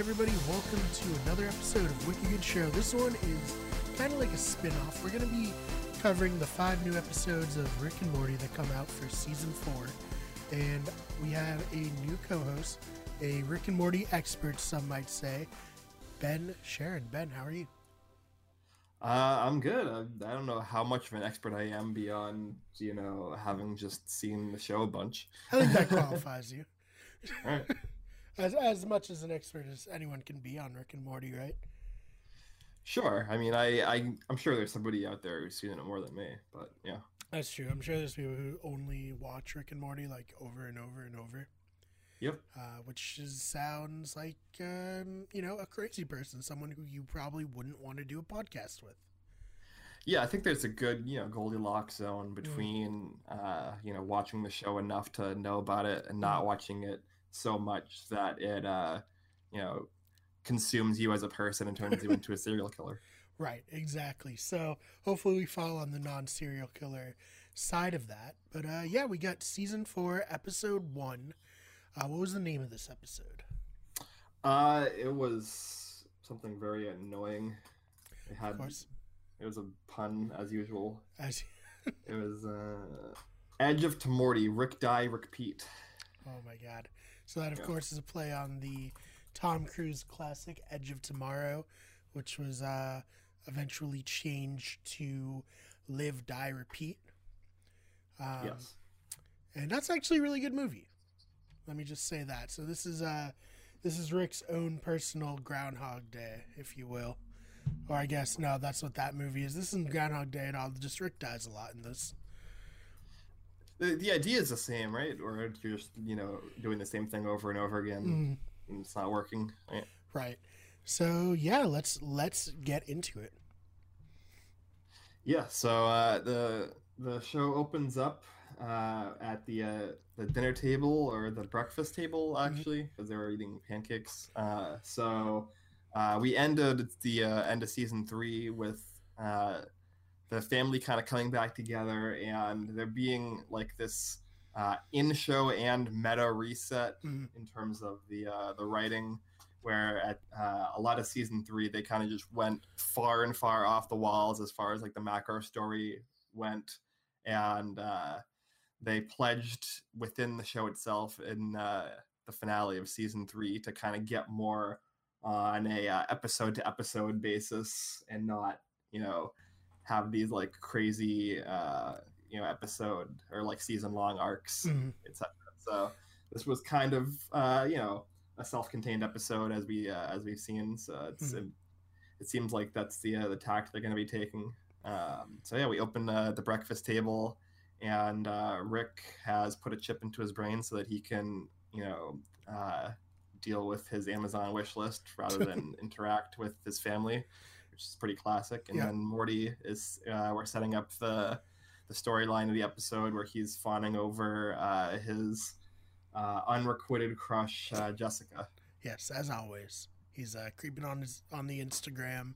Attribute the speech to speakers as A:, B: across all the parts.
A: everybody. Welcome to another episode of Wicked Good Show. This one is kind of like a spin off. We're going to be covering the five new episodes of Rick and Morty that come out for season four. And we have a new co host, a Rick and Morty expert, some might say, Ben Sharon. Ben, how are you?
B: Uh, I'm good. I, I, don't know how much of an expert I am beyond, you know, having just seen the show a bunch.
A: I think that qualifies you. As as much as an expert as anyone can be on Rick and Morty, right?
B: Sure. I mean, I, I I'm sure there's somebody out there who's seen it more than me, but yeah.
A: That's true. I'm sure there's people who only watch Rick and Morty like over and over and over.
B: Yep.
A: Uh, which is, sounds like um, you know a crazy person, someone who you probably wouldn't want to do a podcast with.
B: Yeah, I think there's a good you know Goldilocks zone between mm. uh, you know watching the show enough to know about it and not mm. watching it so much that it uh, you know consumes you as a person and turns you into a serial killer.
A: Right, exactly. So hopefully we fall on the non serial killer side of that. But uh, yeah, we got season four, episode one. Uh, what was the name of this episode?
B: Uh, it was something very annoying. It had it was a pun as usual. As it was uh, Edge of Tomorty, Rick Die, Rickpeat.
A: Oh my god! So that of yeah. course is a play on the Tom Cruise classic Edge of Tomorrow, which was uh, eventually changed to Live Die Repeat. Um, yes, and that's actually a really good movie. Let me just say that. So this is uh, this is Rick's own personal Groundhog Day, if you will. Or I guess no, that's what that movie is. This isn't Groundhog Day at all. Just Rick dies a lot in this
B: the, the idea is the same, right? Or you're just you know doing the same thing over and over again, mm. and it's not working. Right?
A: right. So yeah, let's let's get into it.
B: Yeah. So uh, the the show opens up uh, at the uh, the dinner table or the breakfast table mm-hmm. actually because mm-hmm. they were eating pancakes. Uh, so uh, we ended the uh, end of season three with uh, the family kind of coming back together and there being like this uh, in-show and meta reset mm-hmm. in terms of the uh, the writing where at uh, a lot of season three they kind of just went far and far off the walls as far as like the macro story went and uh, they pledged within the show itself in uh, the finale of season three to kind of get more on a uh, episode to episode basis and not you know have these like crazy uh, you know episode or like season long arcs, mm-hmm. etc. So this was kind of uh, you know a self-contained episode as we uh, as we've seen. So it's mm-hmm. it, it, seems like that's the uh, the tact they're going to be taking. Um, so yeah, we open uh, the breakfast table, and uh, Rick has put a chip into his brain so that he can you know uh, deal with his Amazon wish list rather than interact with his family which is pretty classic. And yeah. then Morty is uh, we're setting up the the storyline of the episode where he's fawning over uh, his uh, unrequited crush uh, Jessica.
A: Yes, as always, he's uh, creeping on his on the Instagram.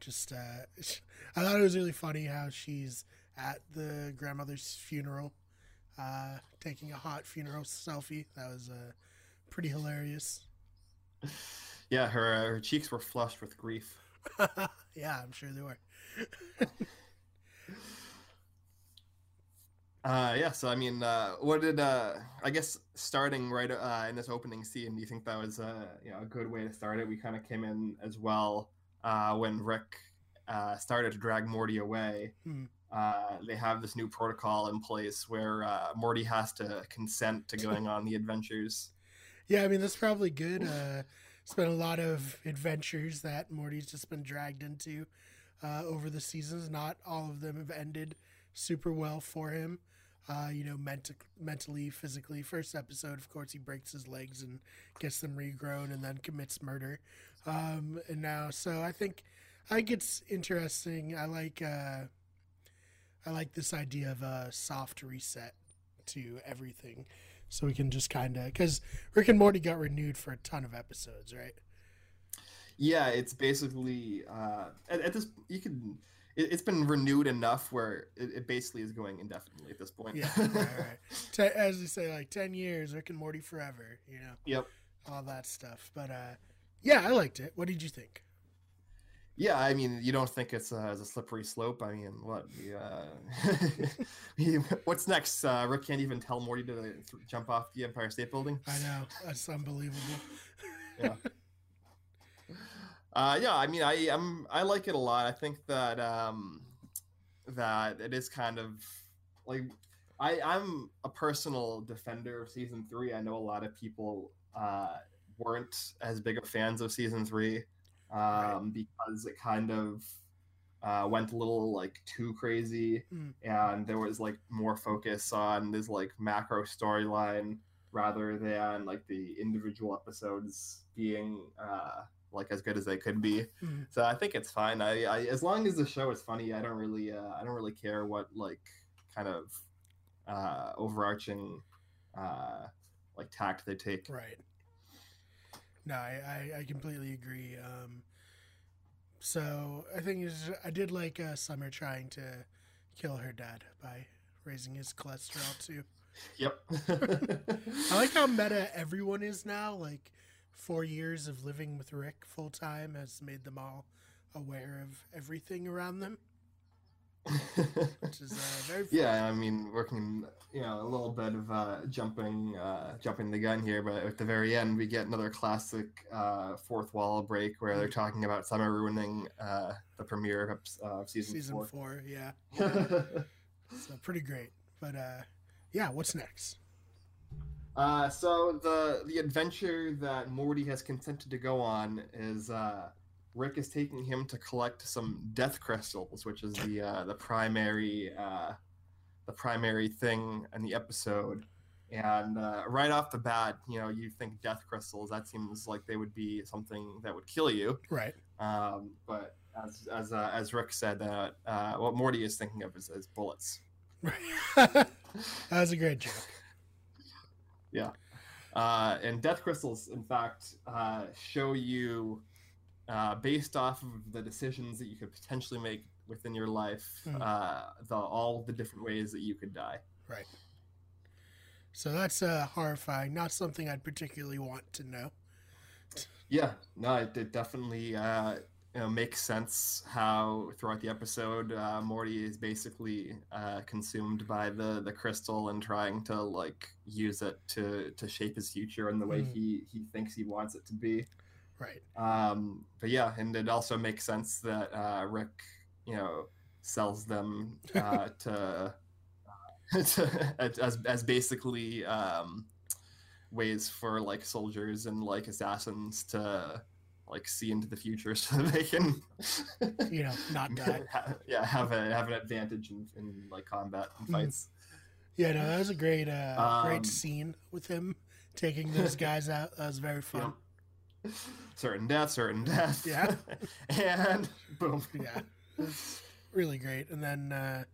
A: Just uh, I thought it was really funny how she's at the grandmother's funeral, taking a hot funeral selfie. That was pretty hilarious.
B: Yeah, her her cheeks were flushed with grief.
A: yeah, I'm sure they were.
B: uh, yeah, so I mean, uh, what did uh, I guess starting right uh, in this opening scene? Do you think that was uh, you know a good way to start it? We kind of came in as well uh, when Rick uh, started to drag Morty away. Hmm. Uh, they have this new protocol in place where uh, Morty has to consent to going on the adventures.
A: Yeah, I mean that's probably good. Uh, it's been a lot of adventures that Morty's just been dragged into uh, over the seasons. Not all of them have ended super well for him. Uh, you know, ment- mentally, physically. First episode, of course, he breaks his legs and gets them regrown, and then commits murder. Um, and now, so I think, I think it's interesting. I like, uh, I like this idea of a soft reset to everything so we can just kind of because Rick and Morty got renewed for a ton of episodes, right?
B: Yeah, it's basically uh, at, at, this you can. It, has been renewed enough where it, it, basically is going indefinitely at this point.
A: Yeah, right, right. As you say, like ten years, Rick and Morty forever. You know.
B: Yep.
A: All that stuff, but uh, Yeah, I liked it. What did you think?
B: Yeah, I mean, you don't think it's, uh, it's a slippery slope. I mean, what? Uh, what's next? Uh, Rick can't even tell Morty to th- jump off the Empire State Building.
A: I know that's unbelievable.
B: yeah. Uh, yeah, I mean, I am I like it a lot. I think that um, that it is kind of like I I'm a personal defender of season three. I know a lot of people uh, weren't as big of fans of season three um, right. because it kind of uh, went a little like too crazy, mm. and there was like more focus on this like macro storyline rather than like the individual episodes being uh, like as good as they could be. Mm-hmm. So I think it's fine. I, I, as long as the show is funny, I don't really uh, I don't really care what like kind of uh, overarching uh, like tact they take.
A: Right. No, I, I, I completely agree. Um, so I think I did like uh, Summer trying to kill her dad by raising his cholesterol too.
B: Yep.
A: I like how meta everyone is now. Like four years of living with Rick full time has made them all aware of everything around them.
B: Which is uh, very yeah. I mean, working you know a little bit of uh, jumping uh, jumping the gun here, but at the very end we get another classic uh, fourth wall break where they're mm. talking about Summer ruining uh, the premiere of uh, season,
A: season
B: four.
A: four. Yeah, so pretty great. But uh, yeah, what's next?
B: Uh, so the the adventure that Morty has consented to go on is uh, Rick is taking him to collect some death crystals, which is the uh, the primary uh, the primary thing in the episode. And uh, right off the bat, you know, you think death crystals. That seems like they would be something that would kill you,
A: right?
B: Um, but as as uh, as Rick said, that uh, what Morty is thinking of is, is bullets.
A: that was a great joke.
B: Yeah. Uh, and death crystals, in fact, uh, show you, uh, based off of the decisions that you could potentially make within your life, mm. the all the different ways that you could die.
A: Right. So that's uh, horrifying. Not something I'd particularly want to know.
B: Yeah, no, it, it definitely uh, you know, makes sense how throughout the episode uh, Morty is basically uh, consumed by the the crystal and trying to like use it to to shape his future in the way mm. he he thinks he wants it to be.
A: Right.
B: Um, but yeah, and it also makes sense that uh, Rick, you know, sells them uh, to, to as as basically um, ways for like soldiers and like assassins to like see into the future so they can
A: you know not die
B: yeah have a have an advantage in, in like combat and mm. fights
A: yeah no that was a great uh um, great scene with him taking those guys out that was very fun.
B: Certain death certain death
A: yeah
B: and boom
A: yeah it's really great and then uh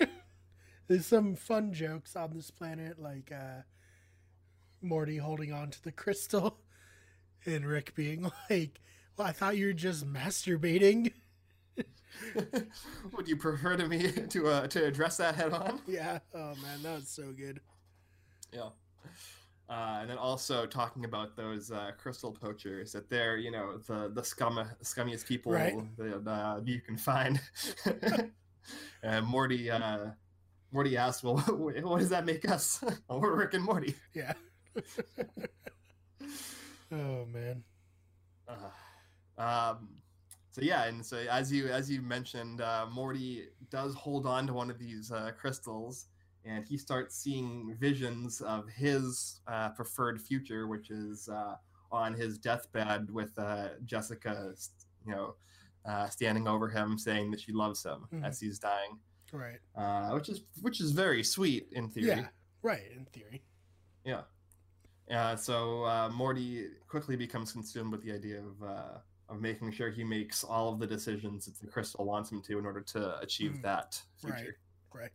A: there's some fun jokes on this planet like uh morty holding on to the crystal and Rick being like, "Well, I thought you were just masturbating."
B: Would you prefer to me to uh, to address that head on?
A: Yeah. Oh man, that was so good.
B: Yeah. Uh, and then also talking about those uh, crystal poachers that they're you know the the scum scummiest people right. that uh, you can find. and Morty uh, Morty asks, "Well, what does that make us? well, we're Rick and Morty."
A: Yeah. Oh man.
B: Uh, um. So yeah, and so as you as you mentioned, uh, Morty does hold on to one of these uh, crystals, and he starts seeing visions of his uh, preferred future, which is uh, on his deathbed with uh, Jessica, you know, uh, standing over him, saying that she loves him mm-hmm. as he's dying.
A: Right.
B: which is which is very sweet in theory.
A: Yeah. Right. In theory.
B: Yeah. Uh, so uh, Morty quickly becomes consumed with the idea of uh, of making sure he makes all of the decisions that the crystal wants him to in order to achieve mm. that future.
A: Right. Right.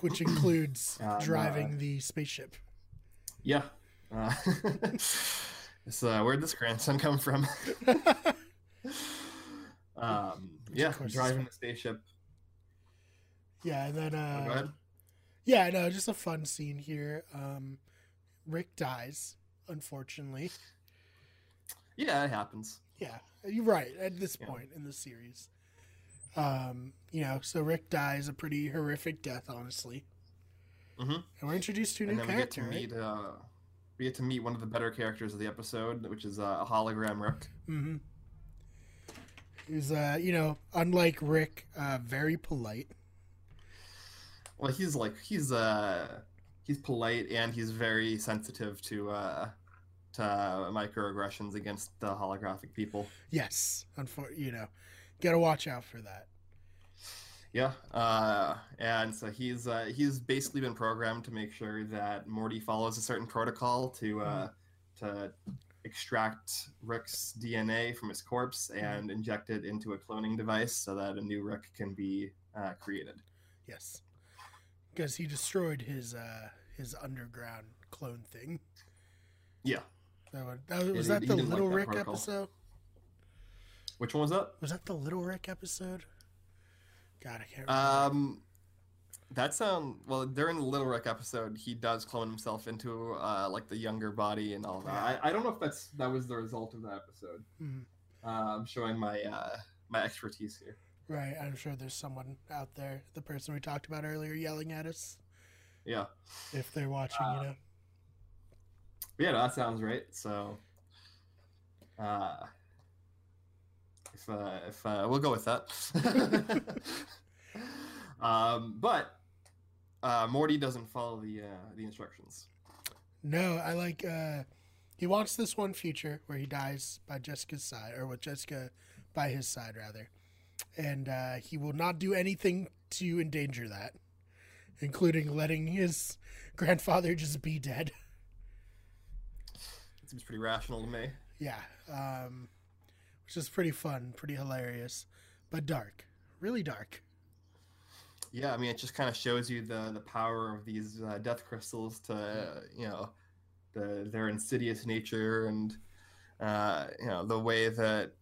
A: Which includes uh, driving the spaceship.
B: Yeah. Uh, so where'd this grandson come from? um, yeah, driving the spaceship.
A: Yeah, and then uh, oh, yeah, no, just a fun scene here. Um, Rick dies unfortunately.
B: Yeah, it happens.
A: Yeah, you're right. At this
B: Yeah.
A: point in the series, um, you know, so Rick dies a pretty horrific death, honestly.
B: Mhm.
A: And we're introduced to a new
B: then we get to
A: character, right?
B: meet uh, we get to meet one of the better characters of the episode, which is uh, a hologram Rick.
A: Mm-hmm. He's, uh, you know, unlike Rick, uh, very polite.
B: Well, he's like he's uh he's polite and he's very sensitive to uh to microaggressions against the holographic people.
A: Yes, unfor- you know, gotta watch out for that.
B: Yeah, uh, and so he's uh, he's basically been programmed to make sure that Morty follows a certain protocol to uh, to extract Rick's DNA from his corpse and inject it into a cloning device so that a new Rick can be uh, created.
A: Yes, because he destroyed his uh, his underground clone thing.
B: Yeah,
A: That one, that, was
B: he-
A: that the
B: didn't like
A: Little
B: that
A: Rick
B: protocol.
A: episode?
B: Which one was that?
A: Was that the Little Rick episode? God, I can't remember.
B: Um, that sound well during the Little Rick episode, he does clone himself into uh, like the younger body and all that. I, I don't know if that's that was the result of that episode.
A: Mhm.
B: Uh, I'm showing my uh, my expertise here.
A: Right, I'm sure there's someone out there, the person we talked about earlier, yelling at us
B: Yeah,
A: if they're watching.
B: Uh,
A: you know,
B: yeah, that sounds right. So, uh, if uh, if uh, we'll go with that. um, but uh, Morty doesn't follow the uh, the instructions.
A: no, I like. uh He wants this one future where he dies by Jessica's side, or with Jessica by his side, rather, and uh he will not do anything to endanger that, including letting his grandfather just be dead.
B: It seems pretty rational to me.
A: Yeah, um, which is pretty fun, pretty hilarious, but dark, really dark.
B: Yeah, I mean, it just kind of shows you the the power of these uh, death crystals to uh, you know the their insidious nature and uh, you know the way that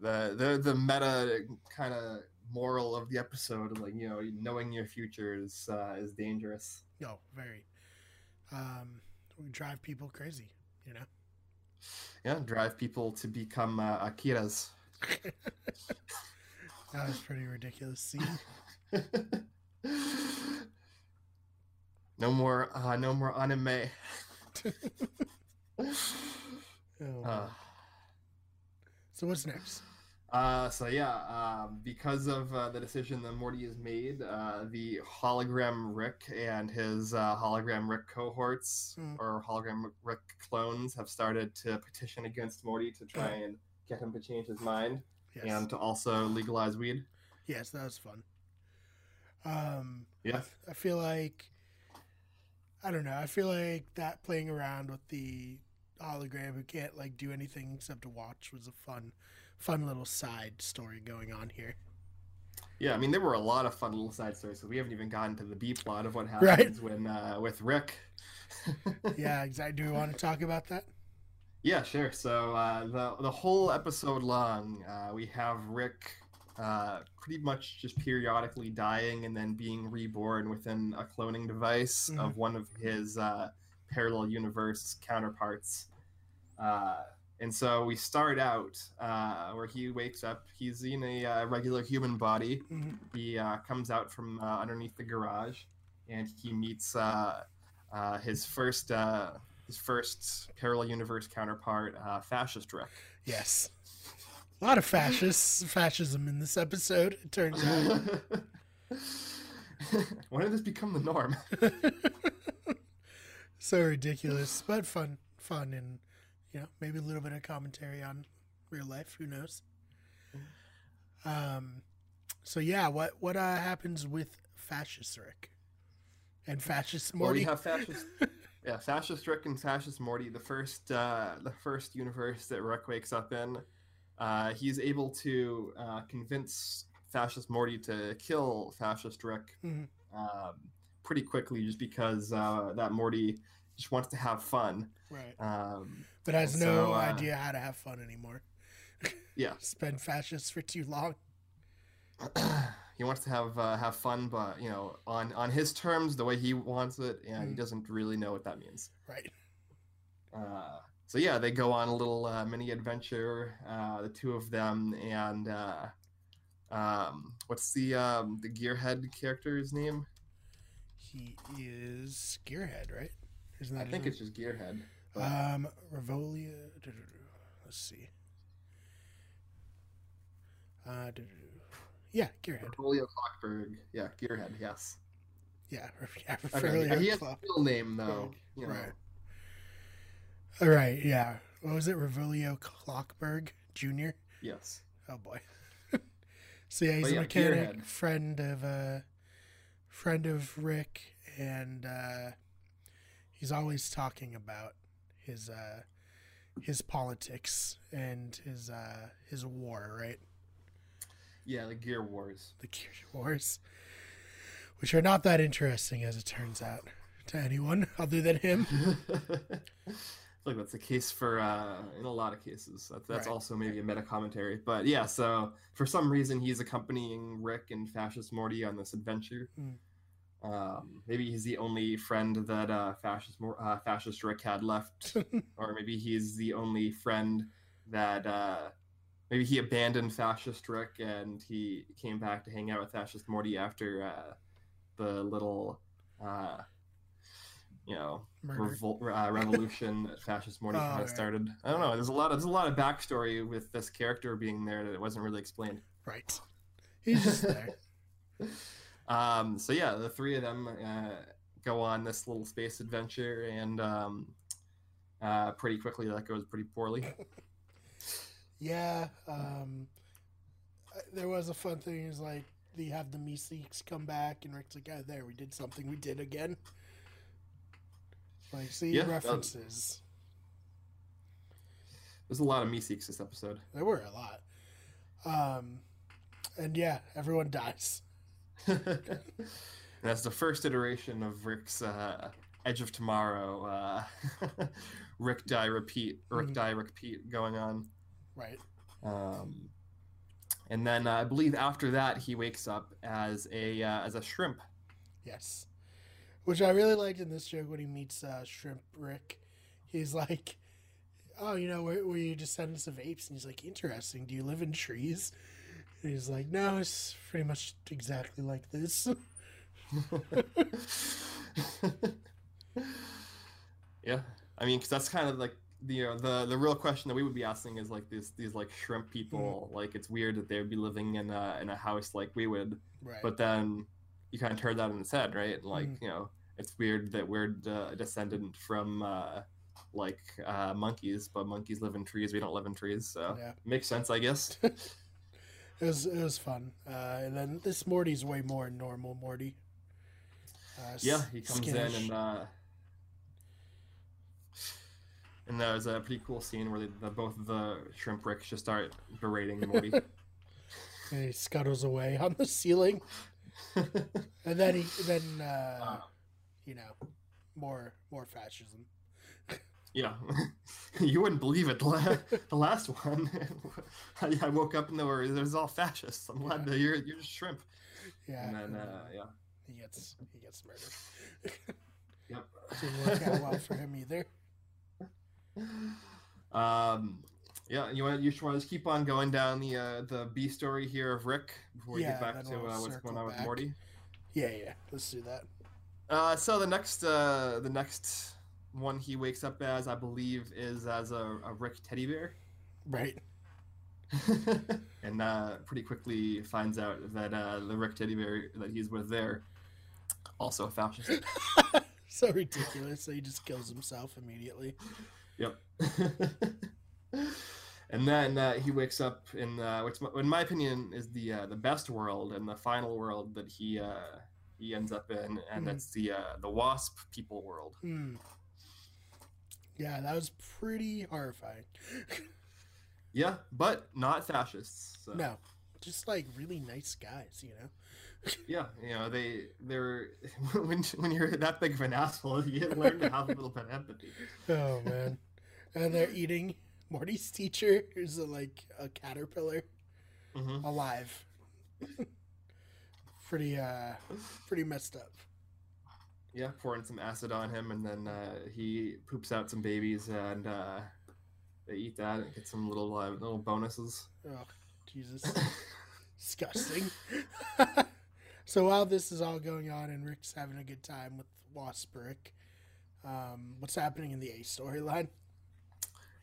B: the the the meta kind of moral of the episode, like you know, knowing your future is uh, is dangerous.
A: No, very. Um, we drive people crazy, you know.
B: Yeah, drive people to become uh, Akiras.
A: That was pretty ridiculous scene.
B: no more, uh, no more anime.
A: Oh,
B: Uh,
A: so what's next?
B: Uh, so yeah, um, because of uh, the decision that Morty has made, uh, the hologram Rick and his uh, hologram Rick cohorts
A: Hmm.
B: or hologram Rick clones have started to petition against Morty to try and get him to change his mind
A: Yes,
B: and to also legalize weed.
A: yes, that was fun. Um,
B: Yeah,
A: I feel like I don't know. I feel like that playing around with the hologram who can't like do anything except to watch was a fun, fun little side story going on here.
B: yeah. I mean, there were a lot of fun little side stories, so we haven't even gotten to the B plot of what
A: Right.
B: happens when uh, with Rick.
A: Yeah, exactly. Do we want to talk about that?
B: Yeah, sure. So uh, the the whole episode long, uh, we have Rick uh, pretty much just periodically dying and then being reborn within a cloning device
A: Mhm.
B: of one of his uh, parallel universe counterparts. Uh, and so we start out uh, where he wakes up. He's in a uh, regular human body.
A: Mhm.
B: He uh, comes out from uh, underneath the garage, and he meets uh, uh, his first uh, his first parallel universe counterpart, uh, Fascist Rick.
A: Yes. A lot of fascists, fascism in this episode. It turns out.
B: when did this become the norm?
A: so ridiculous, but fun, fun, and you know maybe a little bit of commentary on real life. Who knows? Um. So yeah, what what uh, happens with fascist Rick and fascist
B: Well,
A: Morty?
B: we have fascist, yeah, fascist Rick and fascist Morty. The first, uh, the first universe that Rick wakes up in, uh, he's able to uh, convince fascist Morty to kill fascist Rick
A: Mhm.
B: um, pretty quickly, just because uh, that Morty just wants to have fun.
A: right,
B: Um,
A: but has
B: so,
A: no
B: uh,
A: idea how to have fun anymore.
B: yeah,
A: Spend fascists for too long.
B: he wants to have uh, have fun, but you know, on on his terms, the way he wants it, and he
A: Mm.
B: doesn't really know what that means.
A: Right.
B: Uh, so yeah, they go on a little uh, mini adventure, uh, the two of them, and uh, um, what's the um, the gearhead character's name?
A: He is Gearhead, right? Isn't that?
B: I think
A: his
B: it's just Gearhead. but-
A: um Revolio. Let's see. Uh, yeah, Gearhead.
B: Julio Clockberg. Yeah, Gearhead. Yes.
A: Yeah, yeah.
B: Okay.
A: Revolio
B: He has a real name though. You know.
A: Right. All right, yeah. What was it? Revolio Clockberg Jr.
B: Yes.
A: Oh boy. so yeah, he's
B: But
A: a
B: yeah,
A: mechanic,
B: Gearhead.
A: friend of uh friend of Rick and uh he's always talking about his uh his politics and his uh his war, right?
B: Yeah, the Gear Wars.
A: The Gear Wars. Which are not that interesting as it turns out to anyone other than him.
B: I feel like that's the case for uh, in a lot of cases. That's, that's
A: Right.
B: also maybe a meta commentary. But yeah, so for some reason he's accompanying Rick and Fascist Morty on this adventure.
A: Hmm.
B: Um, maybe he's the only friend that uh, Fascist uh, Fascist Rick had left, or maybe he's the only friend that uh, maybe he abandoned Fascist Rick and he came back to hang out with Fascist Morty after uh, the little. Uh, you know, revol- uh, revolution that fascist Morty
A: Oh,
B: kind of started. I don't know. There's a lot. Of, there's a lot of backstory with this character being there that it wasn't really explained.
A: Right. He's just there.
B: Um, so yeah, the three of them uh, go on this little space adventure, and um, uh, pretty quickly that goes pretty poorly.
A: Yeah, um, there was a fun thing. Is like you have the Meeseeks come back, and Rick's like, "Oh, there, we did something. We did again." Like, see
B: Yeah,
A: references.
B: There's a lot of Meeseeks this episode.
A: There were a lot. Um, and yeah, everyone dies.
B: that's the first iteration of Rick's uh, Edge of Tomorrow. Uh, Rick die repeat. Rick
A: Mhm.
B: die repeat going on.
A: Right.
B: Um, and then uh, I believe after that he wakes up as a uh, as a shrimp.
A: Yes. Which I really liked in this joke when he meets uh, Shrimp Rick. He's like, "Oh, you know, were, were you descendants of apes?" And he's like, "Interesting. Do you live in trees?" And he's like, "No, it's pretty much exactly like this."
B: yeah, I mean, because that's kind of like the you know, the the real question that we would be asking is like these these like shrimp people. Like it's weird that they would be living in a in a house like we would,
A: right.
B: but then you kind of turn that on its head, right? Like
A: Mhm.
B: you know, it's weird that we're a descendant from. Uh, like uh, monkeys, but monkeys live in trees. We don't live in trees, so
A: yeah.
B: makes sense, I guess.
A: It was it was fun. Uh, and then this Morty's way more normal Morty. Uh,
B: Yeah, he comes in and uh, and there's a pretty cool scene where they, the, both the shrimp ricks just start berating Morty.
A: and he scuttles away on the ceiling. And then he then uh,
B: Wow.
A: you know more more fascism.
B: Yeah, you wouldn't believe it. The, la- the last one, I, I woke up and there were there's all fascists. I'm glad
A: Yeah.
B: that you're you're just shrimp.
A: Yeah.
B: And then uh, yeah,
A: he gets he gets murdered.
B: yep.
A: Didn't work out well for him either.
B: Um, yeah, you want you should want to just keep on going down the uh, the B story here of Rick before we
A: Yeah,
B: get back to
A: we'll
B: uh, what's going on with. Morty.
A: Yeah, yeah. Let's do that.
B: Uh, so the next uh, the next one he wakes up as, I believe, is as a, a Rick teddy bear,
A: Right.
B: and uh, pretty quickly finds out that uh, the Rick teddy bear that he's with there also a fascist.
A: so ridiculous. So he just kills himself immediately.
B: Yep. and then uh, he wakes up in uh, which, in my opinion, is the uh, the best world and the final world that he uh, he ends up in, and
A: Mhm.
B: that's the uh, the Wasp people world.
A: Hmm. Yeah, that was pretty horrifying.
B: Yeah, but not fascists. So.
A: no, just like really nice guys, you know.
B: Yeah, you know they they're when when you're that big of an asshole, you learn to have a little bit of empathy.
A: Oh man, and they're eating Morty's teacher, who's a, like a caterpillar
B: hmm
A: alive. pretty uh, pretty messed up.
B: Yeah, pouring some acid on him, and then uh, he poops out some babies, and uh, they eat that and get some little uh, little bonuses.
A: Oh, Jesus. Disgusting. so while this is all going on and Rick's having a good time with Wasp Rick, um, what's happening in the A storyline?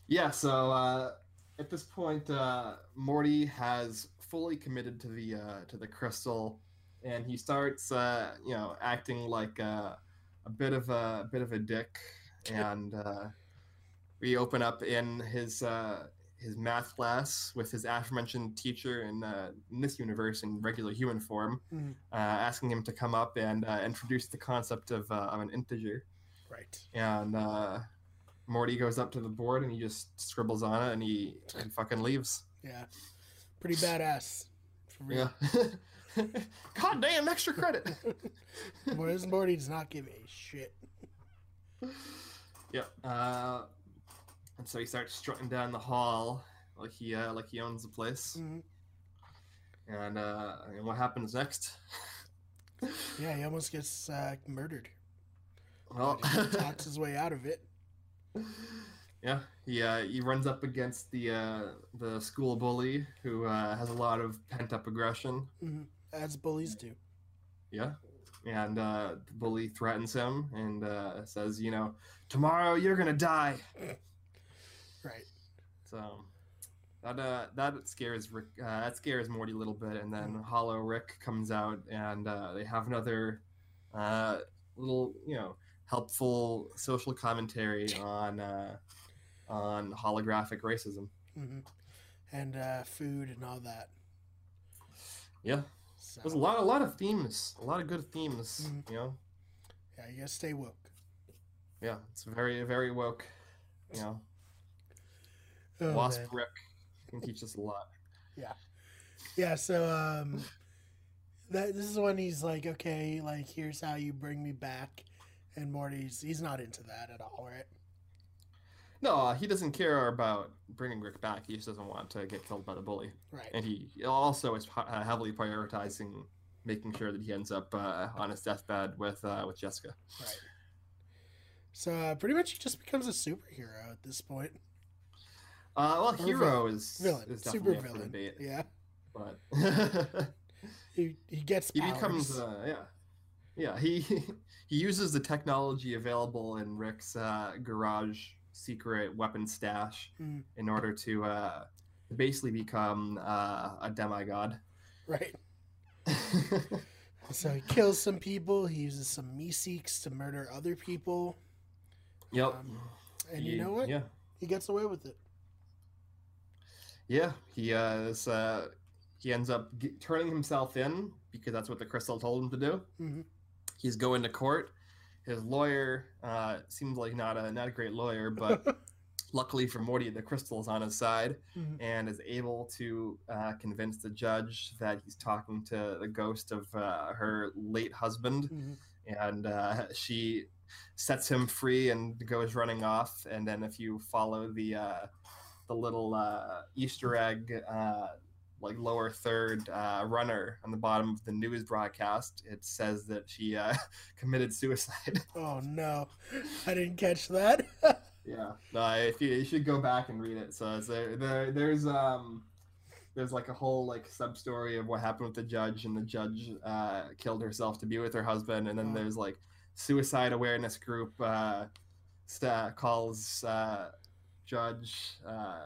B: Yeah, so uh, at this point, uh, Morty has fully committed to the uh, to the crystal, and he starts, uh, you know, acting like a, a bit of a, a bit of a dick, and uh, we open up in his uh, his math class with his aforementioned teacher in, uh, in this universe in regular human form,
A: Mhm.
B: uh, asking him to come up and uh, introduce the concept of, uh, of an integer.
A: Right.
B: And uh, Morty goes up to the board and he just scribbles on it and he, he fucking leaves.
A: Yeah. Pretty badass. For real.
B: Yeah. God damn, extra credit.
A: Whereas Morty does not give a shit.
B: Yep. Uh, and so he starts strutting down the hall like he uh, like he owns the place.
A: Mhm.
B: And, uh, and what happens next?
A: Yeah, he almost gets uh, murdered.
B: Well,
A: he talks his way out of it.
B: yeah, he uh, he runs up against the uh, the school bully who uh, has a lot of pent up aggression.
A: hmm As bullies do.
B: Yeah. And uh, the bully threatens him and uh, says, you know, tomorrow you're gonna die.
A: Right.
B: So that uh, that scares Rick. Uh, that scares Morty a little bit, and then Hollow Rick comes out, and uh, they have another uh, little, you know, helpful social commentary on uh, on holographic racism.
A: hmm And uh, food and all that.
B: Yeah,
A: So,
B: there's a lot, a lot of themes, a lot of good themes.
A: Mhm.
B: You know,
A: yeah, you gotta stay woke.
B: yeah, it's very, very woke. You know,
A: Oh,
B: Wasp
A: man.
B: Rick can teach us a lot.
A: Yeah, yeah, so um that this is when he's like, okay, like here's how you bring me back, and Morty's he's not into that at all, right?
B: No, uh, he doesn't care about bringing Rick back. He just doesn't want to get killed by the bully.
A: Right.
B: and he also is uh, heavily prioritizing making sure that he ends up uh, on his deathbed with uh, with Jessica.
A: Right. So uh, pretty much he just becomes a superhero at this point.
B: Uh, well,
A: Or
B: hero is
A: Villain,
B: is
A: super
B: definitely up for
A: villain.
B: debate,
A: Yeah,
B: but
A: he he gets
B: he becomes uh, yeah yeah he he uses the technology available in Rick's uh, garage secret weapon stash
A: Mhm.
B: in order to uh, basically become uh, a demigod.
A: right. So he kills some people. He uses some Meeseeks to murder other people,
B: yep.
A: Um, and
B: He-
A: you know what?
B: Yeah.
A: He gets away with it.
B: Yeah, he uh, is, uh he ends up g- turning himself in because that's what the crystal told him to do.
A: Mhm.
B: He's going to court. His lawyer uh, seems like not a not a great lawyer, but luckily for Morty, the crystal is on his side
A: Mhm.
B: and is able to uh, convince the judge that he's talking to the ghost of uh, her late husband,
A: Mhm.
B: and uh, she sets him free and goes running off. And then if you follow the uh, the little uh, Easter egg, uh, like lower third uh, runner on the bottom of the news broadcast, it says that she uh, committed suicide.
A: Oh no, I didn't catch that.
B: yeah, uh, if you, you should go back and read it. So there, there there's um there's like a whole like sub story of what happened with the judge, and the judge uh, killed herself to be with her husband, and then there's like suicide awareness group uh, sta calls uh, judge uh,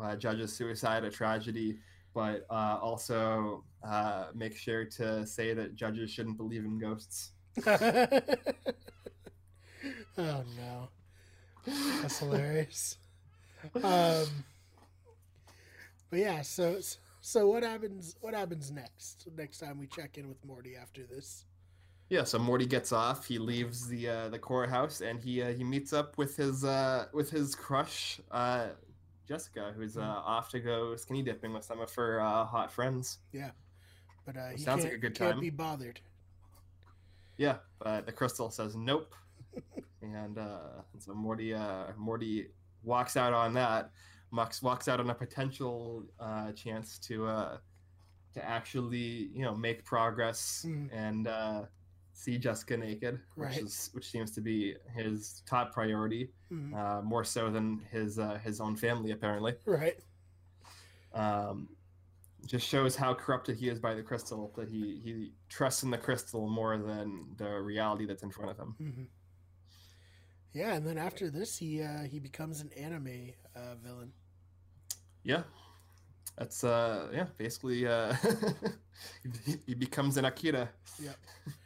B: uh, judge's suicide a tragedy, but uh, also uh, make sure to say that judges shouldn't believe in ghosts.
A: oh no, that's hilarious. Um, but yeah, so so what happens? What happens next? Next time we check in with Morty after this.
B: Yeah, so Morty gets off. He leaves the uh, the courthouse, and he uh, he meets up with his uh, with his crush, uh, Jessica, who's uh, off to go skinny dipping with some of her uh, hot friends.
A: Yeah, but uh, he
B: Sounds like a good time.
A: can't be bothered.
B: Yeah, but the crystal says nope, and, uh, and so Morty uh, Morty walks out on that. Mux walks out on a potential uh, chance to uh, to actually you know make progress
A: Mhm.
B: and uh, see Jessica naked, which is which seems to be his top priority,
A: Mhm.
B: uh, more so than his uh, his own family apparently.
A: Right.
B: Um, just shows how corrupted he is by the crystal. That he he trusts in the crystal more than the reality that's in front of him.
A: hmm Yeah, and then after this, he uh, he becomes an anime uh, villain.
B: Yeah, that's uh yeah basically uh he, he becomes an Akira.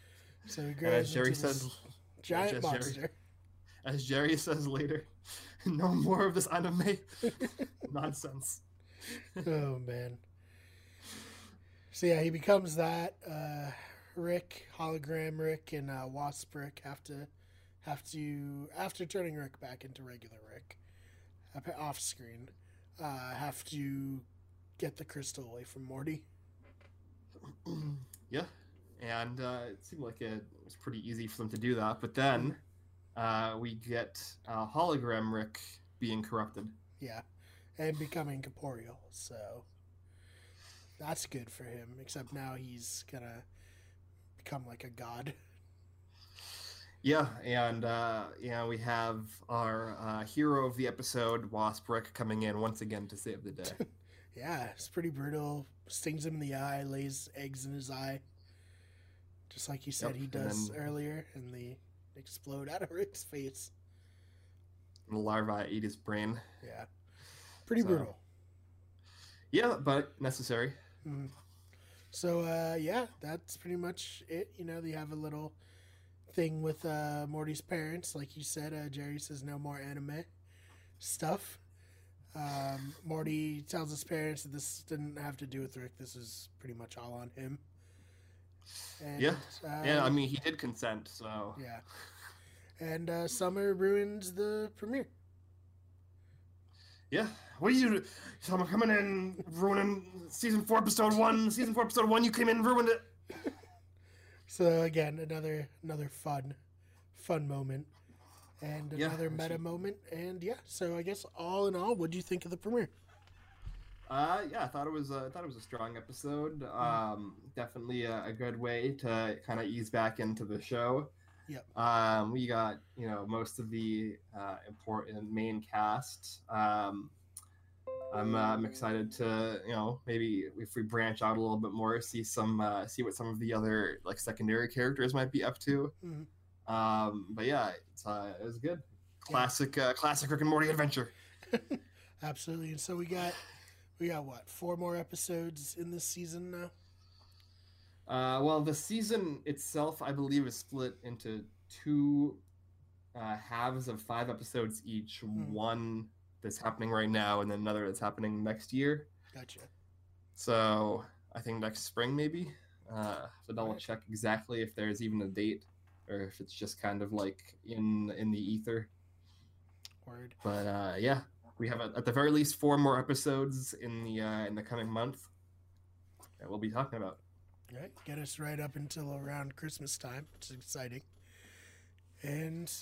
A: So he
B: And
A: grows
B: as Jerry says,
A: giant
B: as Jerry-
A: monster.
B: as Jerry says later, no more of this anime nonsense.
A: oh man. So yeah, he becomes that. Uh, Rick, hologram Rick, and uh, Wasp Rick have to have to after turning Rick back into regular Rick, off screen, uh, have to get the crystal away from Morty.
B: yeah, and uh, it seemed like it was pretty easy for them to do that. But then uh, we get uh, hologram Rick being corrupted.
A: Yeah, and becoming corporeal. So that's good for him. Except now he's gonna become like a god.
B: Yeah, and uh, yeah, we have our uh, hero of the episode, Wasp Rick, coming in once again to save the day.
A: Yeah, it's pretty brutal. Stings him in the eye, lays eggs in his eye, just like you said
B: Yep,
A: he
B: and
A: does
B: then-
A: earlier, and they explode out of Rick's face.
B: and the larvae eat his brain.
A: Yeah, pretty
B: So-
A: brutal.
B: Yeah, but necessary.
A: Mhm. So uh, yeah, that's pretty much it. You know, they have a little thing with uh, Morty's parents, like you said. Uh, Jerry says no more anime stuff. Um, Morty tells his parents that this didn't have to do with Rick. This is pretty much all on him. And,
B: Yeah. Yeah, I
A: um,
B: mean, he did consent, so.
A: yeah. And uh, Summer ruins the premiere.
B: Yeah. What are you? I'm coming in, ruining season four, episode one. Season four, episode one. You came in, ruined it.
A: So again, another another fun, fun moment, and another
B: we
A: meta moment. And yeah, so I guess all in all, what do you think of the premiere?
B: Uh, yeah, I thought it was. A, I thought it was a strong episode.
A: Mm.
B: Um, definitely a, a good way to kind of ease back into the show.
A: Yep.
B: Um, we got you know most of the uh, important main cast. Um, I'm uh, I'm excited to you know maybe if we branch out a little bit more, see some uh, see what some of the other like secondary characters might be up to.
A: Mhm.
B: Um, but yeah, it's uh, it was good. Classic uh, classic Rick and Morty adventure.
A: Absolutely. And so we got we got what four more episodes in this season now.
B: Uh, well, the season itself, I believe, is split into two uh, halves of five episodes each.
A: Hmm.
B: One that's happening right now, and then another that's happening next year.
A: Gotcha.
B: So I think next spring, maybe. Uh, to double
A: Right.
B: check exactly if there's even a date, or if it's just kind of like in in the ether.
A: Word.
B: But uh, yeah, we have at the very least four more episodes in the uh, in the coming month that we'll be talking about.
A: Right. Get us right up until around Christmas time, It's exciting. And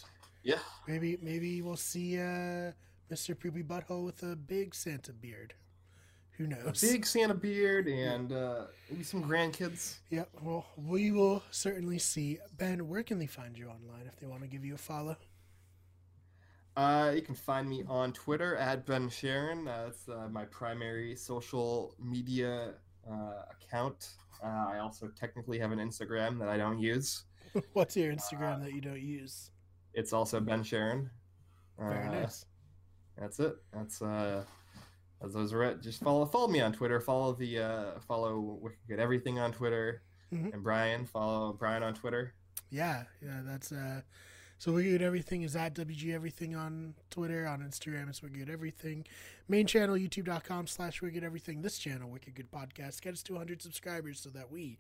B: Yeah.
A: maybe maybe we'll see uh, Mr. Poopy Butthole with a big Santa beard. Who knows?
B: A big Santa beard and uh, maybe some grandkids.
A: Yeah, Well, we will certainly see. Ben, where can they find you online if they want to give you a follow?
B: Uh, you can find me on Twitter at Ben Sharon. Uh, that's uh, my primary social media uh, account. Uh, I also technically have an Instagram that I don't use.
A: What's your Instagram that you don't use?
B: It's also Ben Sharon.
A: Very
B: Uh,
A: nice.
B: That's it. That's uh, as those are it. Just follow follow me on Twitter. Follow the uh, follow Wicked Good Everything on Twitter.
A: Mhm.
B: And Brian, follow Brian on Twitter.
A: Yeah, yeah, that's uh. So we Wicked Everything is at WG Everything on Twitter, on Instagram it's Wicked Everything. Main channel YouTube.com slash Wicked Everything. This channel, Wicked Good Podcast, get us to 100 subscribers so that we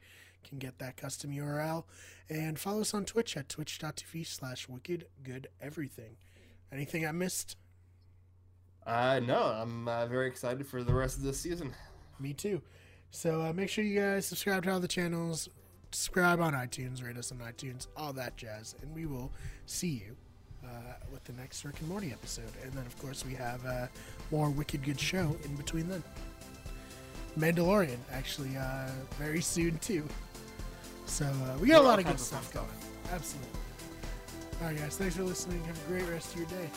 A: can get that custom URL. And follow us on Twitch at twitch.tv slash Wicked Good Everything. Anything I missed?
B: Uh, no, I'm uh, very excited for the rest of this season.
A: Me too. So uh, make sure you guys subscribe to all the channels, subscribe on iTunes, rate us on iTunes, all that jazz, and we will see you uh, with the next Rick and Morty episode. And then, of course, we have uh, more Wicked Good show in between then. Mandalorian, actually, uh, very soon too. So uh, we got a lot of good
B: kinds of fun
A: stuff going. Absolutely. All right, guys. Thanks for listening. Have a great rest of your day.